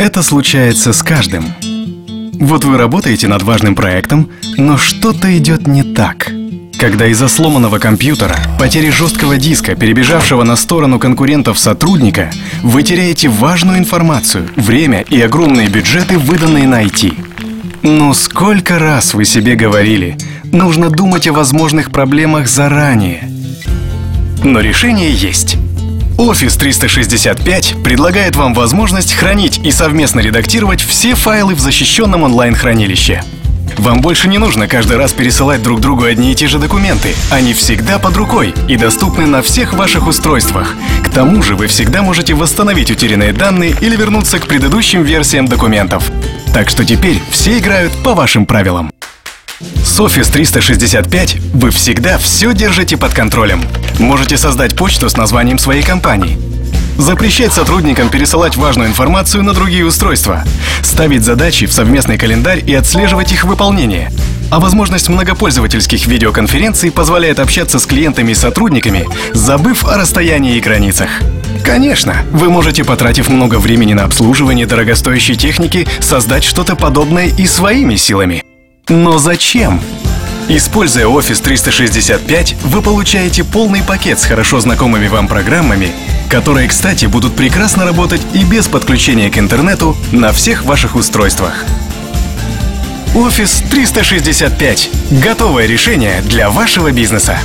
Это случается с каждым. Вот вы работаете над важным проектом, но что-то идет не так. Когда из-за сломанного компьютера, потери жесткого диска, перебежавшего на сторону конкурентов сотрудника, вы теряете важную информацию, время и огромные бюджеты, выданные на IT. Ну сколько раз вы себе говорили, нужно думать о возможных проблемах заранее. Но решение есть. Office 365 предлагает вам возможность хранить и совместно редактировать все файлы в защищенном онлайн-хранилище. Вам больше не нужно каждый раз пересылать друг другу одни и те же документы. Они всегда под рукой и доступны на всех ваших устройствах. К тому же вы всегда можете восстановить утерянные данные или вернуться к предыдущим версиям документов. Так что теперь все играют по вашим правилам. С Office 365 вы всегда все держите под контролем. Можете создать почту с названием своей компании. Запрещать сотрудникам пересылать важную информацию на другие устройства. Ставить задачи в совместный календарь и отслеживать их выполнение. А возможность многопользовательских видеоконференций позволяет общаться с клиентами и сотрудниками, забыв о расстоянии и границах. Конечно, вы можете, потратив много времени на обслуживание дорогостоящей техники, создать что-то подобное и своими силами. Но зачем? Используя Office 365, вы получаете полный пакет с хорошо знакомыми вам программами, которые, кстати, будут прекрасно работать и без подключения к интернету на всех ваших устройствах. Office 365 – готовое решение для вашего бизнеса.